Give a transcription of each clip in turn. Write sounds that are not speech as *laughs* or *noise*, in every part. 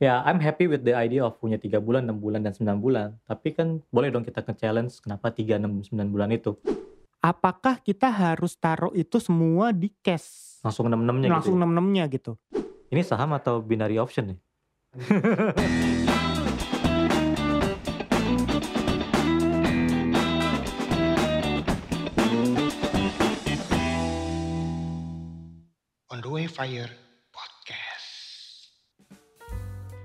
Ya, I'm happy with the idea of punya 3 bulan, 6 bulan, dan 9 bulan. Tapi kan boleh dong kita nge-challenge kenapa 3, 6, 9 bulan itu. Apakah kita harus taruh itu semua di cash? Langsung 6-6-nya gitu Langsung ya? 6-6-nya gitu. Ini saham atau binary option nih? On the Way Fire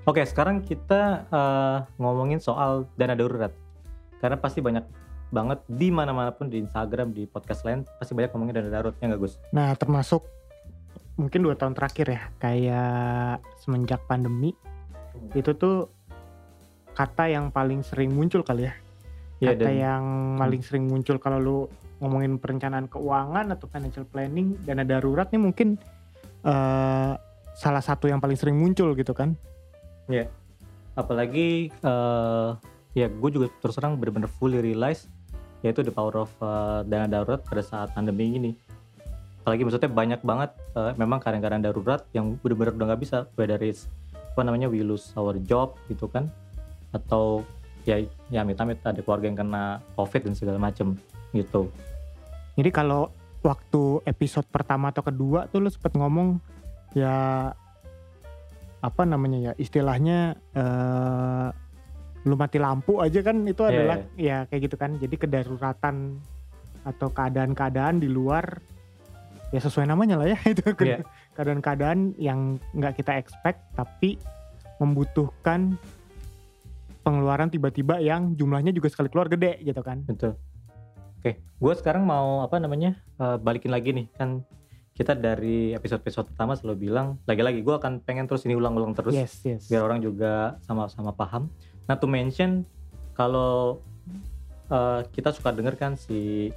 Oke, sekarang kita eh, ngomongin soal dana darurat. Karena pasti banyak banget di mana-mana pun di Instagram, di podcast lain pasti banyak ngomongin dana darurat ya nggak Gus? Nah, termasuk mungkin dua tahun terakhir ya, kayak semenjak pandemi itu tuh kata yang paling sering muncul kali ya. Iya Kata dan yang paling sering muncul kalau lu ngomongin perencanaan keuangan atau financial planning, dana darurat nih mungkin eh, salah satu yang paling sering muncul gitu kan. Apalagi eh, ya gue juga terus terang benar-benar fully realize yaitu the power of eh, dana darurat pada saat pandemi ini. Apalagi maksudnya banyak banget eh, memang kadang-kadang darurat yang benar-benar udah nggak bisa whether it's apa namanya we lose our job gitu kan atau ya ya amit-amit ada keluarga yang kena covid dan segala macem gitu. Jadi kalau waktu episode pertama atau kedua tuh lu sempet ngomong ya apa namanya ya istilahnya eh lu mati lampu aja kan itu Iya, adalah ya kayak gitu kan. Jadi kedaruratan atau keadaan-keadaan di luar ya sesuai namanya lah ya *laughs* itu Iya. keadaan-keadaan yang nggak kita expect tapi membutuhkan pengeluaran tiba-tiba yang jumlahnya juga sekali keluar gede gitu kan. Betul. Oke, gue sekarang mau apa namanya eh, balikin lagi nih kan kita dari episode-episode pertama selalu bilang lagi-lagi gue akan pengen terus ini ulang-ulang terus Yes, yes. biar orang juga sama-sama paham. Nah to mention kalau eh, kita suka denger kan si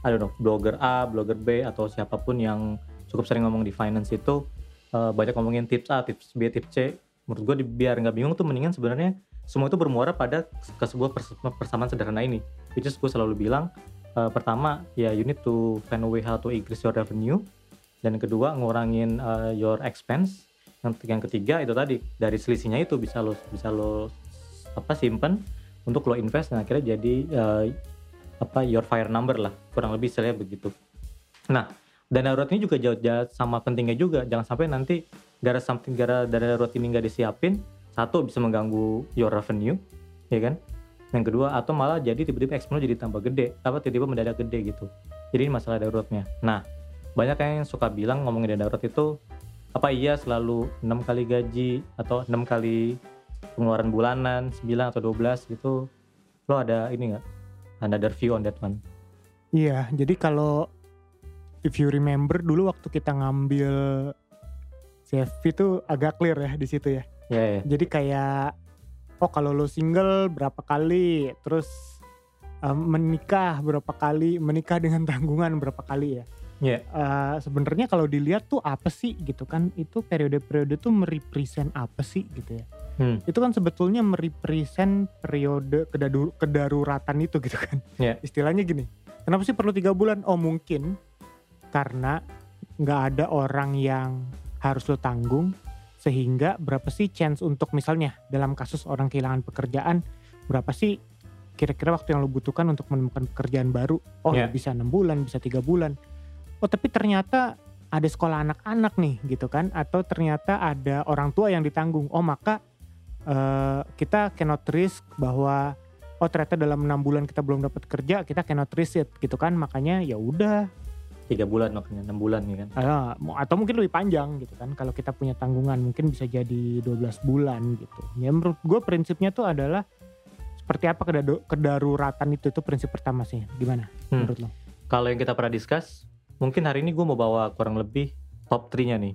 I don't know blogger A, blogger B atau siapa pun yang cukup sering ngomong di finance itu eh, banyak ngomongin tips A, tips B, tips C. Menurut gue biar nggak bingung tuh mendingan sebenarnya semua itu bermuara pada ke sebuah pers- persamaan sederhana ini. Which is gue selalu bilang eh, pertama ya you need to find a way how to increase your revenue. Dan kedua ngurangin eh, your expense. Yang, yang ketiga itu tadi dari selisihnya itu bisa lo bisa lo apa simpen untuk lo invest dan akhirnya jadi eh, apa your fire number lah. Kurang lebih saya begitu. Nah dana darurat ini juga jauh, jauh sama pentingnya juga. Jangan sampai nanti gara something gara darurat ini nggak disiapin satu bisa mengganggu your revenue ya kan yang kedua atau malah jadi tiba-tiba lo jadi tambah gede apa tiba-tiba mendadak gede gitu. Jadi ini masalah daruratnya. Nah banyak yang suka bilang ngomongin dana darurat itu apa iya selalu enam kali gaji atau enam kali pengeluaran bulanan 9 atau 12 gitu? Lo ada ini nggak? Another view on that one. Iya, jadi kalau if you remember dulu waktu kita ngambil CFP itu agak clear ya di situ ya. ya ya Jadi kayak oh kalau lo single berapa kali, terus em, menikah berapa kali, menikah dengan *laughs* tanggungan berapa kali ya. Iya. Eh, Sebenarnya kalau dilihat tuh apa sih gitu kan? Itu periode-periode tuh merepresent apa sih gitu ya? Hmm. Itu kan sebetulnya merepresent periode kedaruratan itu gitu kan? Iya. Istilahnya gini, kenapa sih perlu tiga bulan? Oh mungkin karena nggak ada orang yang harus lo tanggung sehingga berapa sih chance untuk misalnya dalam kasus orang kehilangan pekerjaan berapa sih kira-kira waktu yang lo butuhkan untuk menemukan pekerjaan baru? Oh Ya. bisa enam bulan bisa tiga bulan. Oh tapi ternyata ada sekolah anak-anak nih gitu kan? Atau ternyata ada orang tua yang ditanggung. Oh maka eh, kita cannot risk bahwa oh ternyata dalam enam bulan kita belum dapat kerja kita cannot risk it gitu kan? Makanya ya udah tiga bulan makanya enam bulan ya kan? Mau- atau mungkin lebih panjang gitu kan. Kalau kita punya tanggungan mungkin bisa jadi 12 bulan gitu. Ya menurut gue prinsipnya tuh adalah seperti apa kedaruratan itu tuh prinsip pertama sih. Gimana Hmm. menurut lo? Kalau yang kita pernah discuss mungkin hari ini gue mau bawa kurang lebih top 3 nya nih.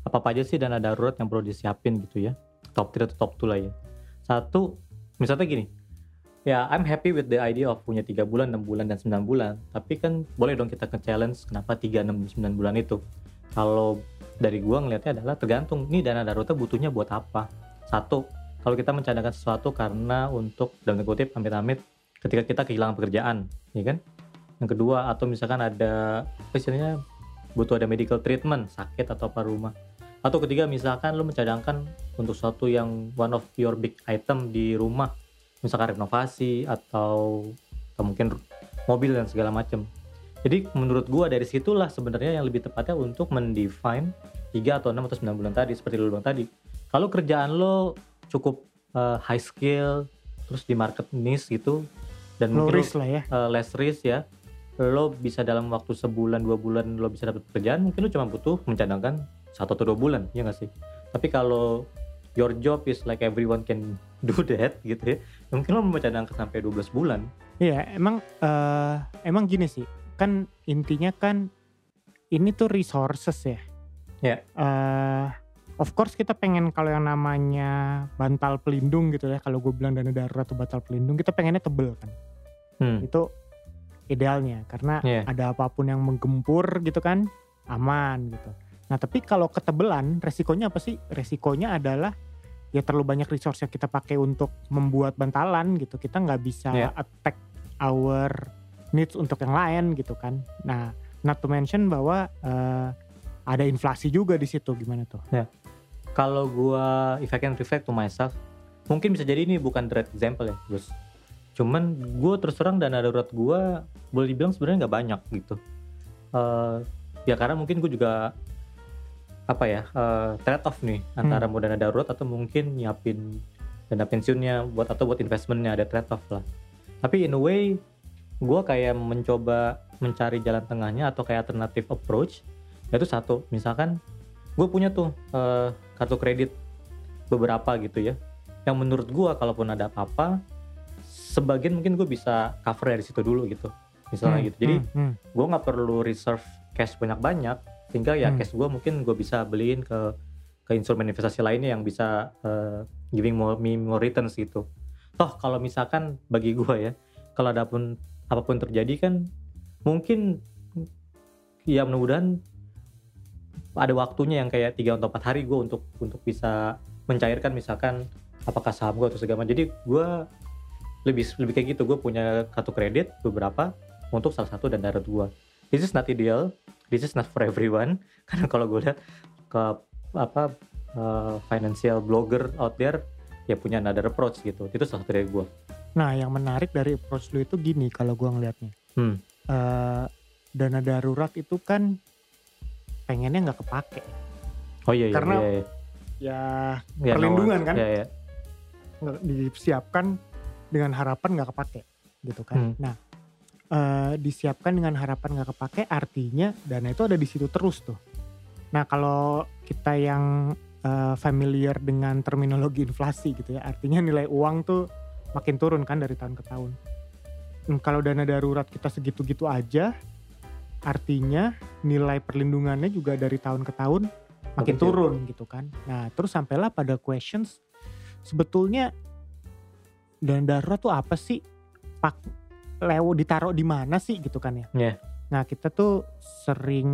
Apa apa aja sih dana darurat yang perlu disiapin gitu ya. Top 3 atau top 2 lah ya. Satu misalnya gini ya I'm happy with the idea of punya tiga bulan 6 bulan dan 9 bulan. Tapi kan boleh dong kita ke-challenge kenapa 3, 6, 9 bulan itu. Kalau dari gua ngelihatnya adalah tergantung nih dana daruratnya butuhnya buat apa. Satu kalau kita mencadangkan sesuatu karena untuk dalam kutip amit-amit ketika kita kehilangan pekerjaan ya kan? Yang kedua atau misalkan ada istilahnya butuh ada medical treatment sakit atau apa rumah. Atau ketiga misalkan lo mencadangkan untuk suatu yang one of your big item di rumah misalkan renovasi atau, atau mungkin mobil dan segala macam jadi menurut gua dari situlah sebenarnya yang lebih tepatnya untuk mendefine 3 atau 6 atau 9 bulan tadi seperti lo bilang tadi. Kalau kerjaan lo cukup uh, high skill terus di market niche gitu dan Low mungkin lo, risk lah ya. uh, less risk ya lo bisa dalam waktu sebulan dua bulan lo bisa dapat pekerjaan mungkin lo cuma butuh mencadangkan satu atau dua bulan ya nggak sih? Tapi kalau your job is like everyone can do that gitu ya mungkin lo mencadangkan sampai 12 bulan Iya, emang eh emang gini sih. Kan intinya kan ini tuh resources ya. Ya. Eh of course kita pengen kalau yang namanya bantal pelindung gitu ya. Kalau gue bilang dana darurat atau bantal pelindung, kita pengennya tebel kan. hmm. Itu idealnya karena Iya. ada apa pun yang menggempur gitu kan aman gitu. Nah, tapi kalau ketebelan resikonya apa sih? Resikonya adalah ya terlalu banyak resource yang kita pakai untuk membuat bantalan gitu. Kita nggak bisa Iya. attack our needs untuk yang lain gitu kan. Nah, not to mention bahwa eh, ada inflasi juga di situ gimana tuh? kalau gua if I can reflect to myself mungkin bisa jadi ini bukan direct example ya Gus cuman gue terus terang dana darurat gua boleh dibilang sebenarnya nggak banyak gitu Eh, ya karena mungkin gue juga apa ya trade off nih antara mau dana darurat atau mungkin nyiapin dana pensiunnya buat atau buat investmentnya ada trade off lah. Tapi in a way gue kayak mencoba mencari jalan tengahnya atau kayak alternative approach yaitu satu misalkan gue punya tuh eh, kartu kredit beberapa gitu ya yang menurut gue kalaupun ada apa-apa sebagian mungkin gue bisa cover dari situ dulu gitu misalnya Hmm, gitu. Jadi hmm, hmm. gue nggak perlu reserve cash banyak-banyak sehingga ya Hmm. cash gue mungkin gue bisa beliin ke ke instrumen investasi lainnya yang bisa eh, giving more, me more returns gitu. Toh kalau misalkan bagi gue ya kalau ada pun apa pun terjadi kan mungkin ya mudah-mudahan ada waktunya yang kayak tiga atau empat hari gue untuk untuk bisa mencairkan misalkan apakah saham gue atau segala macam. Jadi gue lebih lebih kayak gitu. Gue punya kartu kredit beberapa untuk salah satu dan darat gue this is not ideal this is not for everyone *laughs* karena kalau gue lihat ke apa uh, financial blogger out there ya punya another approach gitu itu salah satu dari gue Nah, yang menarik dari approach lu itu gini kalau gua ngelihatnya. Hmm. Eh, dana darurat itu kan pengennya nggak kepake. oh iya iya Karena- iya, iya. Ya Ya, perlindungan no, kan? ya, ya. nggak disiapkan dengan harapan nggak kepake gitu kan. Hmm. Nah, eh, disiapkan dengan harapan nggak kepake artinya dana itu ada di situ terus tuh. Nah, kalau kita yang eh, familiar dengan terminologi inflasi gitu ya, artinya nilai uang tuh makin turun kan dari tahun ke tahun. Hmm, kalau dana darurat kita segitu-gitu aja, artinya nilai perlindungannya juga dari tahun ke tahun makin Makin turun gitu kan. Nah, terus sampailah pada questions sebetulnya dana darurat tuh apa sih? Pak lewo ditaruh di mana sih gitu kan ya? Iya. Nah, kita tuh sering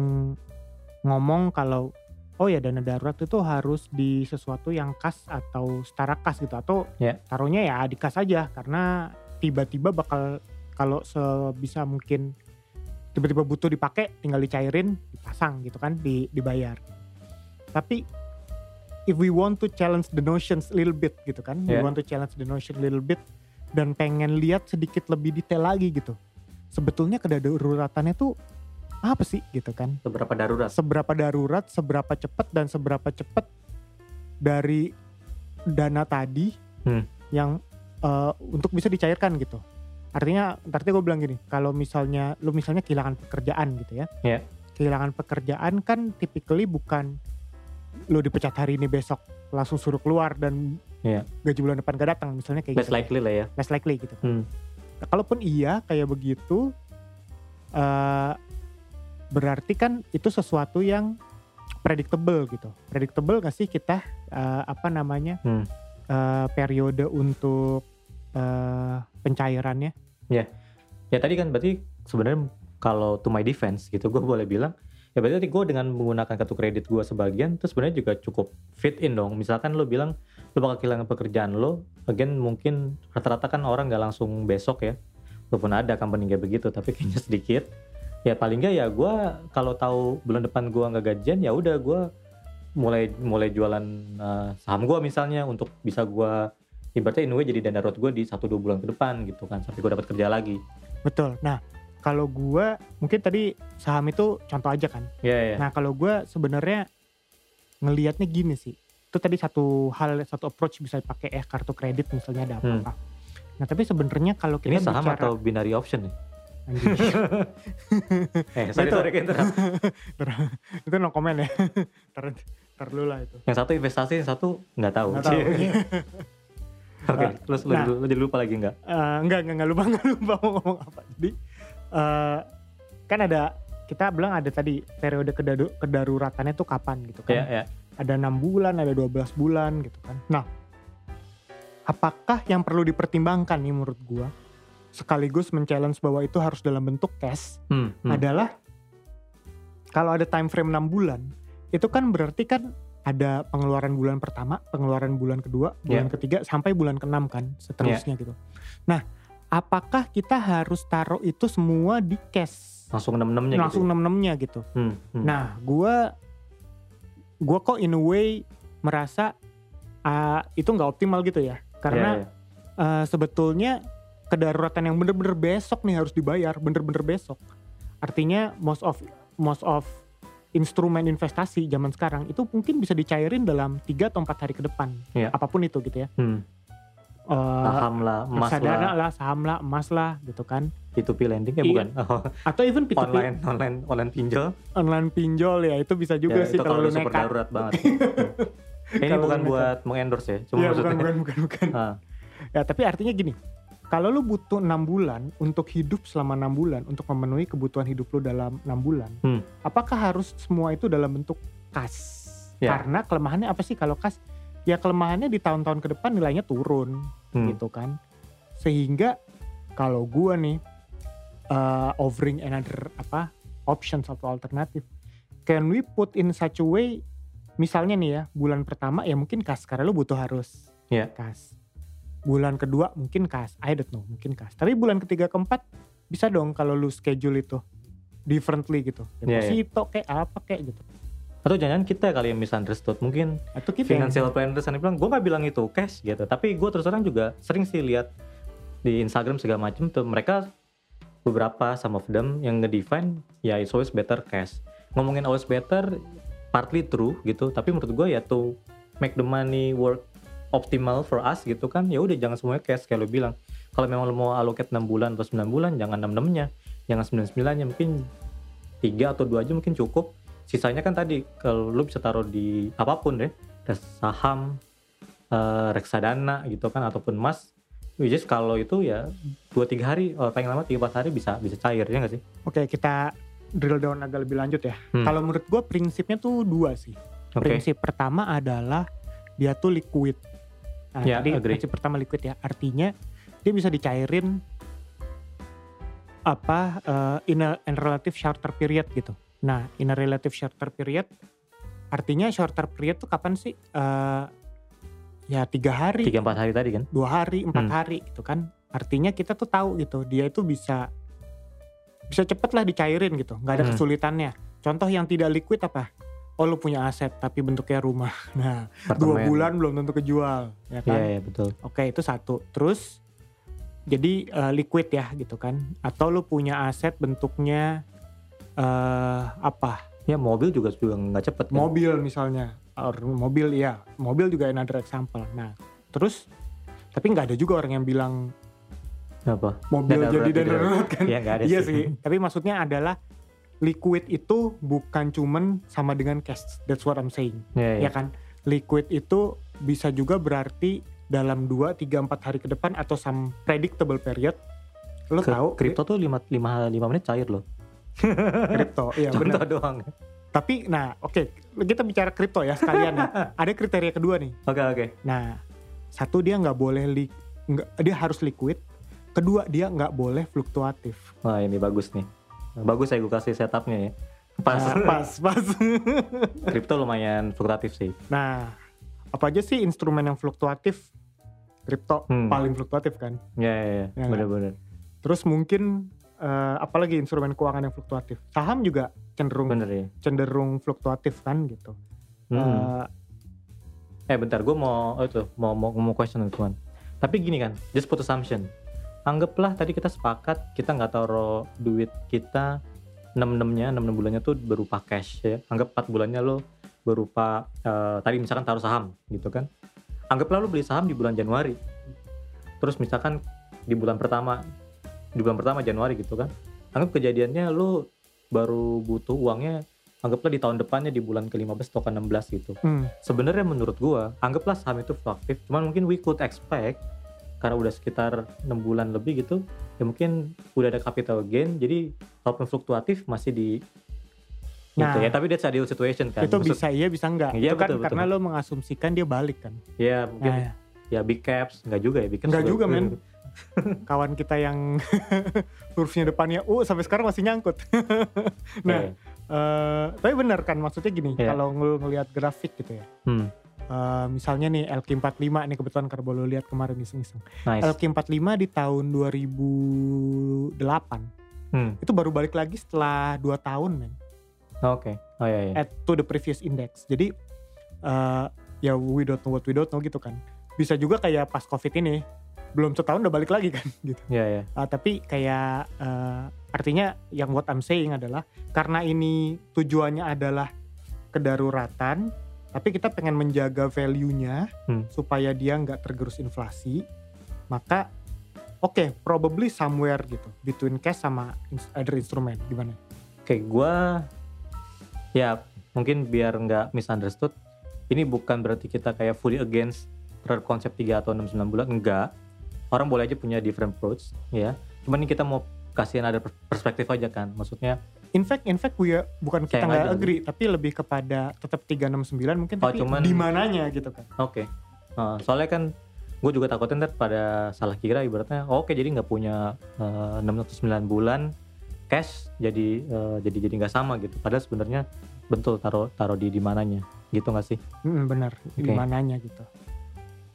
ngomong kalau oh ya dana darurat itu harus di sesuatu yang kas atau setara kas gitu atau Iya. taruhnya ya di kas aja karena tiba-tiba bakal kalau sebisa mungkin tiba-tiba butuh dipakai tinggal dicairin dipasang gitu kan di, dibayar tapi if we want to challenge the notions a little bit gitu kan we Yeah. want to challenge the notion a little bit dan pengen lihat sedikit lebih detail lagi gitu sebetulnya kedaruratannya tuh apa sih gitu kan seberapa darurat seberapa darurat, seberapa cepat dan seberapa cepat dari dana tadi Hmm. yang eh, untuk bisa dicairkan gitu. Artinya, artinya gue bilang gini, kalau misalnya lu misalnya kehilangan pekerjaan gitu ya, Iya. kehilangan pekerjaan kan typically bukan lu dipecat hari ini besok langsung suruh keluar dan Iya. gaji bulan depan gak datang misalnya kayak less gitu. likely lah ya Less likely gitu. Hmm. Nah, kalaupun iya kayak begitu, eh berarti kan itu sesuatu yang predictable gitu. Predictable gak sih kita eh, apa namanya Hmm. eh, periode untuk eh, pencairannya? ya tadi kan berarti sebenarnya kalau to my defense gitu gue boleh bilang ya berarti gue dengan menggunakan kartu kredit gue sebagian terus sebenarnya juga cukup fit in dong misalkan lo bilang lo bakal kehilangan pekerjaan lo again mungkin rata-rata kan orang nggak langsung besok ya walaupun ada company kayak begitu tapi *laughs* kayaknya sedikit ya paling nggak ya gue kalau tahu bulan depan gue nggak gajian ya udah gue mulai mulai jualan uh, saham gua misalnya untuk bisa gua ibaratnya way jadi dana darurat gue di satu dua bulan ke depan gitu kan sampai gue dapat kerja lagi Betul. Nah, kalau gua mungkin tadi saham itu contoh aja kan. Iya iya Nah, kalau gua sebenarnya ngelihatnya gini sih. Itu tadi satu hal satu approach bisa dipakai ya kartu kredit misalnya ada Hmm. apa-apa. Nah, tapi sebenarnya kalau kita ini saham bicara atau binary option nih *laughs* eh sorry Itu- sorry *laughs* Kendra. itu no comment ya. *laughs* Ntar dulu lah itu. yang satu investasi yang satu nggak tahu Nggak tahu. oke Nah, terus lu, nah. lu, lu jadi lupa lagi nggak Eh, enggak, enggak, enggak lupa, enggak lupa mau ngomong apa. Jadi eh, kan ada kita bilang ada tadi periode kedadu- kedaruratannya tuh kapan gitu kan. Iya iya Ada enam bulan, ada 12 bulan gitu kan. Nah, apakah yang perlu dipertimbangkan nih menurut gua sekaligus men-challenge bahwa itu harus dalam bentuk cash hmm, hmm. adalah kalau ada time frame 6 bulan, itu kan berarti kan ada pengeluaran bulan pertama, pengeluaran bulan kedua, bulan ketiga sampai bulan keenam kan, seterusnya gitu. Nah, apakah kita harus taruh itu semua di cash? langsung enam enamnya langsung gitu enam enamnya gitu. Hmm, hmm. Nah, gua gua kok in a way merasa ah, itu nggak optimal gitu ya, karena Iya, iya. eh, sebetulnya kedaruratan yang bener-bener besok nih harus dibayar, bener-bener besok. Artinya most of most of instrumen investasi zaman sekarang itu mungkin bisa dicairin dalam 3 atau 4 hari ke depan. Iya. Apa pun itu gitu ya. Hmm, Eh, saham lah emas lah lah, saham lah, emas lah gitu kan. P2P lending ya Iya. bukan Oh, Atau even P2P online online online pinjol online pinjol ya itu bisa juga ya, sih itu kalau kalau lu super nekat. darurat banget *laughs* ini Kalau bukan nekat. buat mengendorse ya cuma Iya, bukan, maksudnya bukan, bukan, bukan. Ah, Ya, tapi artinya gini, kalau lu butuh enam bulan untuk hidup selama enam bulan untuk memenuhi kebutuhan hidup lu dalam enam bulan, Hmm. apakah harus semua itu dalam bentuk kas? Ya. Karena kelemahannya apa sih kalau kas? Ya kelemahannya di tahun-tahun ke depan nilainya turun, hmm. gitu kan. Sehingga kalau gua nih uh, offering another apa options atau alternatif, can we put in such a way? Misalnya nih ya, bulan pertama ya mungkin kas karena lu butuh harus Ya. kas. Bulan kedua mungkin kas, I don't know, mungkin kas. Tapi bulan ketiga keempat bisa dong kalau lu schedule itu differently gitu. Iya, iya. Deposito kayak apa kayak gitu. Atau jangan kita kali yang misunderstood. Mungkin Atau kita financial planners yang bilang gue gak bilang itu cash gitu. Tapi gue terus terang juga sering sih lihat di Instagram segala macam tuh mereka beberapa some of them yang ngedefine ya it's always better cash. Ngomongin always better partly true gitu. Tapi menurut gue ya tuh make the money work optimal for us gitu kan ya udah jangan semuanya cash kayak lo bilang. Kalau memang lo mau allocate 6 bulan atau 9 bulan jangan 6 6 nya jangan 9 9 nya mungkin tiga atau dua aja mungkin cukup sisanya kan tadi kalau lu bisa taruh di apa pun deh ada saham eh, reksadana gitu kan ataupun emas which is kalau itu ya dua tiga hari oh, paling lama tiga empat hari bisa bisa cair ya nggak sih Oke kita drill down agak lebih lanjut ya. Hmm. Kalau menurut gue prinsipnya tuh dua sih. oke Prinsip pertama adalah dia tuh liquid. Nah, Ya, agree. prinsip pertama liquid ya. Artinya dia bisa dicairin apa eh, in, a, in relative shorter period gitu. Nah, in a relative shorter period artinya shorter period tuh kapan sih? Eh, ya tiga hari, tiga empat hari tadi kan dua hari, empat Hmm. hari gitu kan. Artinya kita tuh tahu gitu, dia itu bisa bisa cepet lah dicairin gitu, nggak ada Hmm. kesulitannya. Contoh yang tidak liquid apa? Oh lu punya aset tapi bentuknya rumah. *laughs* Nah dua bulan belum tentu kejual, ya iya kan? iya betul Oke itu satu. Terus jadi eh, liquid ya gitu kan? Atau lu punya aset bentuknya eh apa? ya mobil juga juga nggak cepet kan Mobil misalnya, Or, mobil ya, mobil juga another example. Nah terus tapi nggak ada juga orang yang bilang apa mobil Dan jadi dan tidak. darurat kan? iya nggak ada iya sih. Tapi maksudnya adalah liquid itu bukan cuman sama dengan cash. That's what I'm saying. iya iya ya kan liquid itu bisa juga berarti dalam 2, 3, 4 hari ke depan atau some predictable period lo Ke- tahu kripto tuh lima lima lima menit cair loh *laughs* kripto iya contoh benar. doang. Tapi nah oke kita bicara kripto ya sekalian ya. *laughs* ada kriteria kedua nih. Oke oke. Nah satu dia nggak boleh li nggak dia harus liquid. Kedua dia nggak boleh fluktuatif. Wah ini bagus nih. Bagus saya gue kasih setupnya ya. Pas. Nah, pas pas. *laughs* Kripto lumayan fluktuatif sih. Nah apa aja sih instrumen yang fluktuatif? Kripto Hmm. paling fluktuatif kan? Ya ya, ya. Ya, bener-bener. Terus mungkin eh, apalagi instrumen keuangan yang fluktuatif. Saham juga cenderung bener ya cenderung fluktuatif kan gitu. Hmm. Eh, Eh bentar, gue mau oh itu mau mau mau question teman. Tapi gini kan, just put assumption. Anggaplah tadi kita sepakat kita nggak taruh duit kita 6 enamnya 6 enam bulannya tuh berupa cash ya. Anggap 4 bulannya lo berupa eh, tadi misalkan taruh saham gitu kan. Anggaplah lo beli saham di bulan Januari. Terus misalkan di bulan pertama di bulan pertama Januari gitu kan. Anggap kejadiannya lo baru butuh uangnya anggaplah di tahun depannya di bulan ke-15 atau ke-16 gitu hmm, sebenarnya menurut gua anggaplah saham itu fluktuatif cuman mungkin we could expect karena udah sekitar enam bulan lebih gitu ya mungkin udah ada capital gain jadi walaupun fluktuatif masih di gitu Nah. ya tapi that's ideal situation kan itu Maksud- bisa iya bisa enggak. Iya, itu kan betul, betul. karena lo mengasumsikan dia balik kan. ya mungkin Nah, ya big caps nggak juga ya big caps Nggak juga, men. *laughs* kawan kita yang *laughs* hurufnya depannya U sampai sekarang masih nyangkut. *laughs* nah, Nah, eh, tapi benar kan maksudnya gini, Iya. kalau ngel- ngelihat grafik gitu ya. hmm, Eh, misalnya nih LQ45 nih kebetulan karena lo lihat kemarin iseng-iseng. nice LQ45 di tahun 2008 Hmm, itu baru balik lagi setelah 2 tahun men oke oh ya ya at to the previous index. Jadi eh, ya we don't know what we don't know gitu kan. Bisa juga kayak pas covid ini belum setahun udah balik lagi kan *laughs* gitu. ya ya Ah, tapi kayak eh, artinya yang what I'm saying adalah karena ini tujuannya adalah kedaruratan, tapi kita pengen menjaga value-nya Hmm. supaya dia nggak tergerus inflasi, maka oke probably somewhere gitu between cash sama other instrument gimana? Oke, gua ya mungkin biar nggak misunderstood, ini bukan berarti kita kayak fully against terhadap konsep 3 atau 6 9 bulan, enggak. Orang boleh aja punya different approach, ya. Cuman ini kita mau kasihin ada pers- perspektif aja kan. Maksudnya, In fact, in fact we bukan kita nggak agree, tapi lebih kepada tetap 369 mungkin Oh, tapi cuman- di mananya gitu kan. oke. Uh, soalnya kan gue juga takutnya ntar pada salah kira ibaratnya, oh, oke jadi nggak punya uh, 6 atau 9 bulan cash jadi uh, jadi jadi nggak sama gitu. Padahal sebenarnya betul taruh taruh di di mananya, gitu nggak sih? Mm, bener, di Oke. mananya gitu.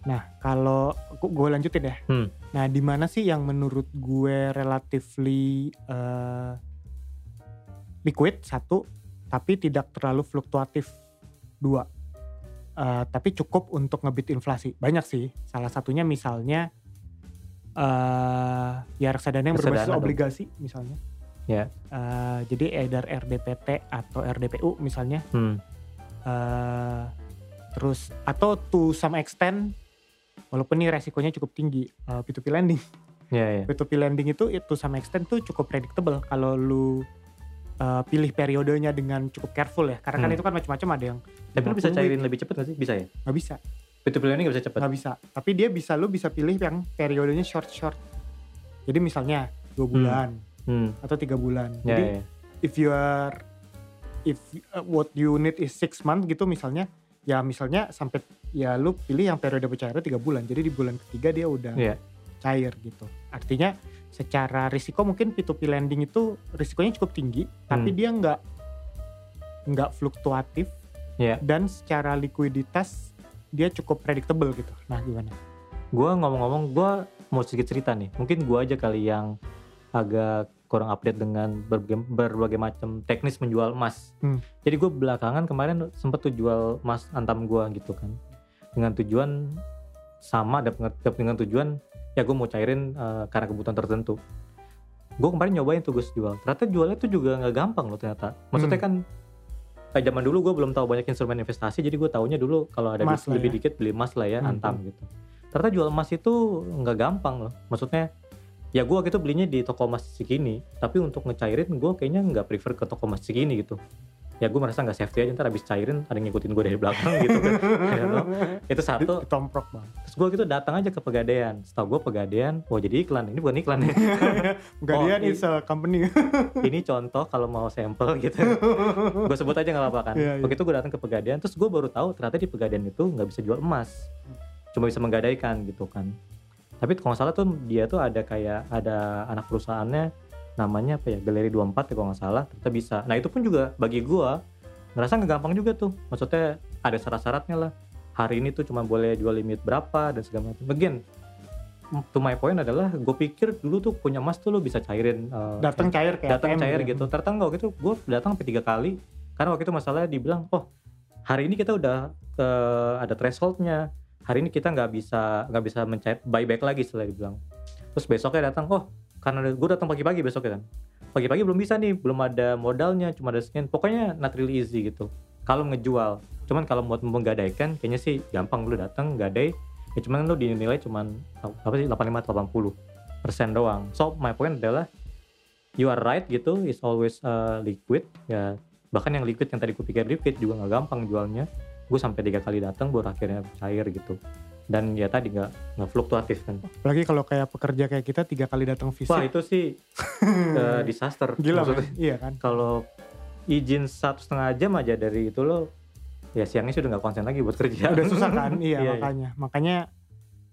Nah, kalau gue lanjutin ya. Hmm. Nah, di mana sih yang menurut gue relatively eh, liquid satu, tapi tidak terlalu fluktuatif dua. Eh, tapi cukup untuk ngebit inflasi. Banyak sih. Salah satunya misalnya eh ya reksadana yang berbasis Reksadana dong. obligasi misalnya. Ya. Eh, jadi either RDPT atau RDPU misalnya. Hmm. Eh, terus atau to some extent walaupun ini resikonya cukup tinggi eh, P2P lending Ya ya. P2P lending itu to some extent tuh cukup predictable kalau lu eh, pilih periodenya dengan cukup careful ya karena kan Hmm. itu kan macam-macam ada yang Tapi lu bisa 50 cairin lebih cepet gak sih? Bisa ya? nggak bisa P2P lending gak bisa cepet? nggak bisa tapi dia bisa lu bisa pilih yang periodenya short short jadi misalnya dua bulan Hmm. atau tiga bulan Ya, jadi ya. if you are if uh, what you need is six month gitu misalnya ya misalnya sampai ya lu pilih yang periode bercairnya tiga bulan jadi di bulan ketiga dia udah Iya. cair gitu artinya secara risiko mungkin P2P lending itu risikonya cukup tinggi tapi Hmm. dia nggak nggak fluktuatif Iya. dan secara likuiditas dia cukup predictable gitu nah gimana Gua ngomong-ngomong, gua mau sedikit cerita nih. Mungkin gua aja kali yang agak kurang update dengan berbagai, berbagai macam teknis menjual emas. Hmm. Jadi gue belakangan kemarin sempet tuh jual emas antam gua gitu kan. Dengan tujuan sama dengan tujuan ya gue mau cairin eh, karena kebutuhan tertentu. Gue kemarin nyobain tuh Gus jual. Ternyata jualnya tuh juga nggak gampang loh ternyata. Maksudnya Hmm. kan kayak zaman dulu gue belum tahu banyak instrumen investasi jadi gue taunya dulu kalau ada lah lebih ya. dikit beli emas lah ya Hmm. antam gitu. Ternyata jual emas itu nggak gampang loh. Maksudnya ya gue waktu itu belinya di toko emas segini tapi untuk ngecairin gue kayaknya nggak prefer ke toko emas segini gitu. Ya gue merasa nggak safety aja ntar abis cairin ada yang ngikutin gue dari belakang gitu kan. *laughs* Know. itu satu. ditomprok bang terus gue gitu datang aja ke pegadaian. Setahu gue pegadaian oh jadi iklan. Ini bukan iklan ya. *laughs* Guardian Oh, is a company. *laughs* Ini contoh kalau mau sampel gitu. Gue sebut aja nggak apa-apa kan. Iya, iya. begitu gue datang ke pegadaian terus gue baru tahu ternyata di pegadaian itu nggak bisa jual emas. Cuma bisa menggadaikan gitu kan tapi kalau nggak salah tuh dia tuh ada kayak ada anak perusahaannya namanya apa ya? Galeri 24 ya kalau nggak salah ternyata bisa. Nah itu pun juga bagi gue ngerasa nggak gampang juga tuh. Maksudnya ada syarat-syaratnya lah. Hari ini tuh cuma boleh jual limit berapa dan segala macam. Again to my point adalah gue pikir dulu tuh punya emas tuh lo bisa cairin eh, datang cair kayak datang cair gitu. gitu. Ternyata enggak waktu itu gue datang sampai tiga kali. Karena waktu itu masalahnya dibilang oh hari ini kita udah eh, ada thresholdnya hari ini kita nggak bisa nggak bisa mencari buyback lagi setelah dibilang. Terus besoknya datang oh karena gue datang pagi-pagi besoknya kan. Pagi-pagi belum bisa nih belum ada modalnya cuma ada sekian pokoknya not really easy gitu. Kalau ngejual cuman kalau buat menggadaikan kayaknya sih gampang lu datang gadai. Ya cuman lu dinilai cuman apa sih 85 atau 80 persen doang. So my point adalah you are right gitu is always uh, liquid. Ya bahkan yang liquid yang tadi gue pikir liquid juga nggak gampang jualnya gue sampai tiga kali datang baru akhirnya cair gitu dan ya tadi nggak nggak fluktuatif kan Apalagi kalau kayak pekerja kayak kita tiga kali datang fisik. wah itu sih uh, *laughs* disaster Gila Maksudnya, men. Iya kan. kalau izin satu setengah jam aja dari itu lo ya siangnya sudah nggak konsen lagi buat kerja Udah susah *laughs* kan? Iya, Iya, makanya. Makanya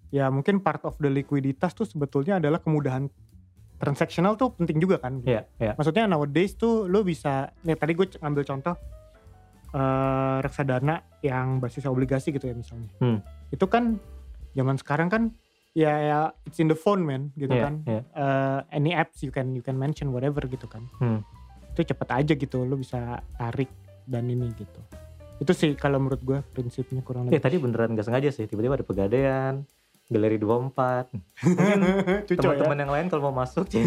ya mungkin part of the likuiditas tuh sebetulnya adalah kemudahan transaksional tuh penting juga kan. iya iya Maksudnya nowadays tuh lo bisa, nih tadi gue ngambil contoh eh reksadana yang basis obligasi gitu ya misalnya. Hmm. Itu kan zaman sekarang kan ya, ya it's in the phone man gitu iya, kan. iya. Eh, any apps you can you can mention whatever gitu kan. Hmm. Itu cepet aja gitu lo bisa tarik dan ini gitu. Itu sih kalau menurut gue prinsipnya kurang Eh lebih. tadi beneran gak sengaja sih tiba-tiba ada pegadaian galeri 24 mungkin *laughs* ya. teman-teman yang lain kalau mau masuk sih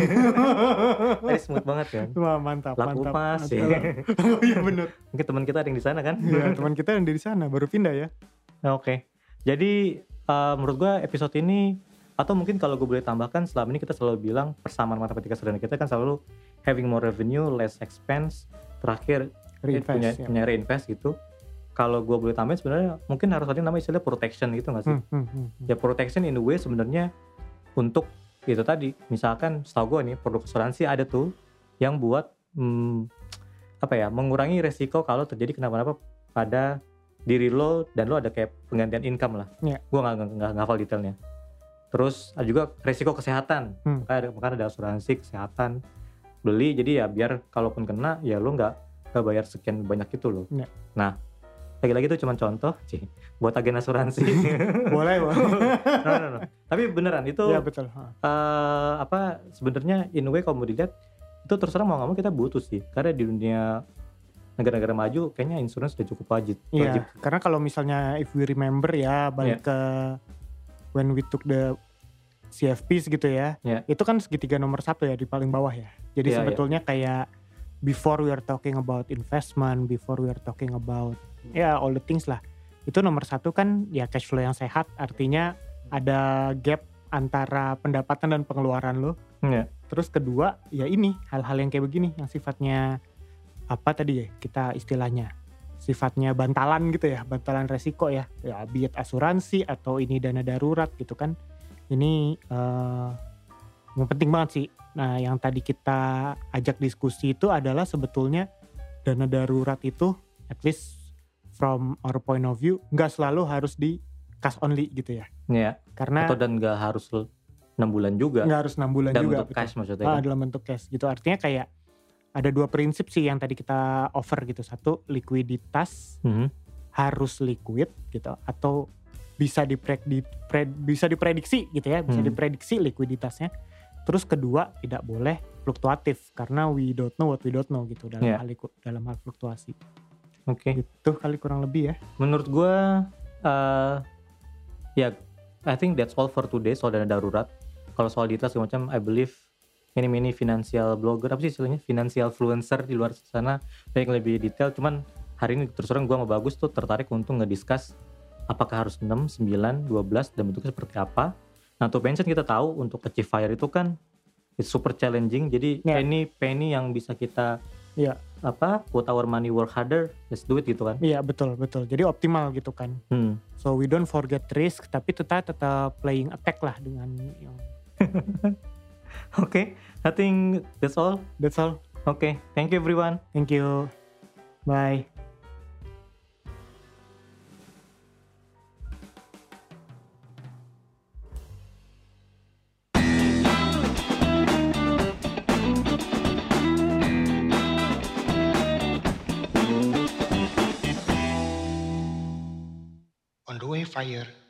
*laughs* tadi smooth banget kan Wah mantap, laku mantap. pas Mantap. ya *laughs* oh iya bener. mungkin teman kita ada yang di sana kan Iya, teman kita yang di sana baru pindah ya. Nah, Oke, jadi eh, menurut gua episode ini atau mungkin kalau gue boleh tambahkan selama ini kita selalu bilang persamaan matematika sederhana kita kan selalu having more revenue, less expense, terakhir eh, Reinvest, punya ya. punya reinvest gitu. Kalau gue boleh tambahin sebenarnya mungkin harus ada yang namanya istilah protection gitu nggak sih? Hmm, hmm, hmm, hmm. Ya protection in the way sebenarnya untuk itu tadi, misalkan setahu gue nih produk asuransi ada tuh yang buat hmm, apa ya mengurangi resiko kalau terjadi kenapa-napa pada diri lo dan lo ada kayak penggantian income lah. Iya. Gue nggak ngafal detailnya. Terus ada juga resiko kesehatan, Hmm. makanya ada, makanya ada asuransi kesehatan beli jadi ya biar kalaupun kena ya lo nggak nggak bayar sekian banyak itu loh. Iya. Nah lagi-lagi itu cuma contoh, sih buat agen asuransi. *laughs* Boleh, boleh. no, no, no. Tapi beneran itu ya betul. Eh, apa sebenarnya in way kalau mau dilihat itu terus terang mau nggak mau kita butuh sih karena di dunia negara-negara maju kayaknya insurance sudah cukup wajib. wajib. Iya, karena kalau misalnya if we remember ya balik ke when we took the CFPs gitu ya, Iya. itu kan segitiga nomor satu ya di paling bawah ya. Jadi Iya, iya. sebetulnya kayak before we are talking about investment, before we are talking about ya all the things lah, itu nomor satu kan ya cash flow yang sehat, artinya ada gap antara pendapatan dan pengeluaran lo. Iya. Terus kedua ya ini hal-hal yang kayak begini yang sifatnya apa tadi ya kita istilahnya sifatnya bantalan gitu ya bantalan resiko ya ya biat asuransi atau ini dana darurat gitu kan ini eh yang penting banget sih nah yang tadi kita ajak diskusi itu adalah sebetulnya dana darurat itu at least from our point of view nggak selalu harus di cash only gitu ya Iya. karena Atau dan nggak harus 6 bulan juga nggak harus enam bulan dalam juga bentuk betul. cash maksudnya. Ah, kan? dalam bentuk cash gitu. Artinya kayak ada dua prinsip sih yang tadi kita offer gitu. Satu, likuiditas Mhm. harus liquid gitu atau bisa dipred, dipred- bisa diprediksi gitu ya, bisa Hmm. diprediksi likuiditasnya. Terus kedua, tidak boleh fluktuatif karena we don't know what we don't know gitu dalam Iya. hal dalam hal fluktuasi. Oke. Gitu kali kurang lebih ya. Menurut gua eh ya I think that's all for today soal dana darurat. Kalau soal detail segala macam I believe ini mini financial blogger apa sih istilahnya financial influencer di luar sana banyak yang lebih detail cuman hari ini terus terang gue sama bagus tuh tertarik untuk ngediscuss apakah harus 6, 9, 12 dan bentuknya seperti apa nah untuk pension kita tahu untuk achieve fire itu kan it's super challenging jadi Ya. penny penny yang bisa kita Iya. apa put our money work harder let's do it gitu kan Iya betul betul. Jadi optimal gitu kan. hmm. So we don't forget risk tapi tetap tetap playing attack lah dengan yang *laughs* oke I think that's all that's all. oke thank you everyone Thank you. Bye. On the Way Fire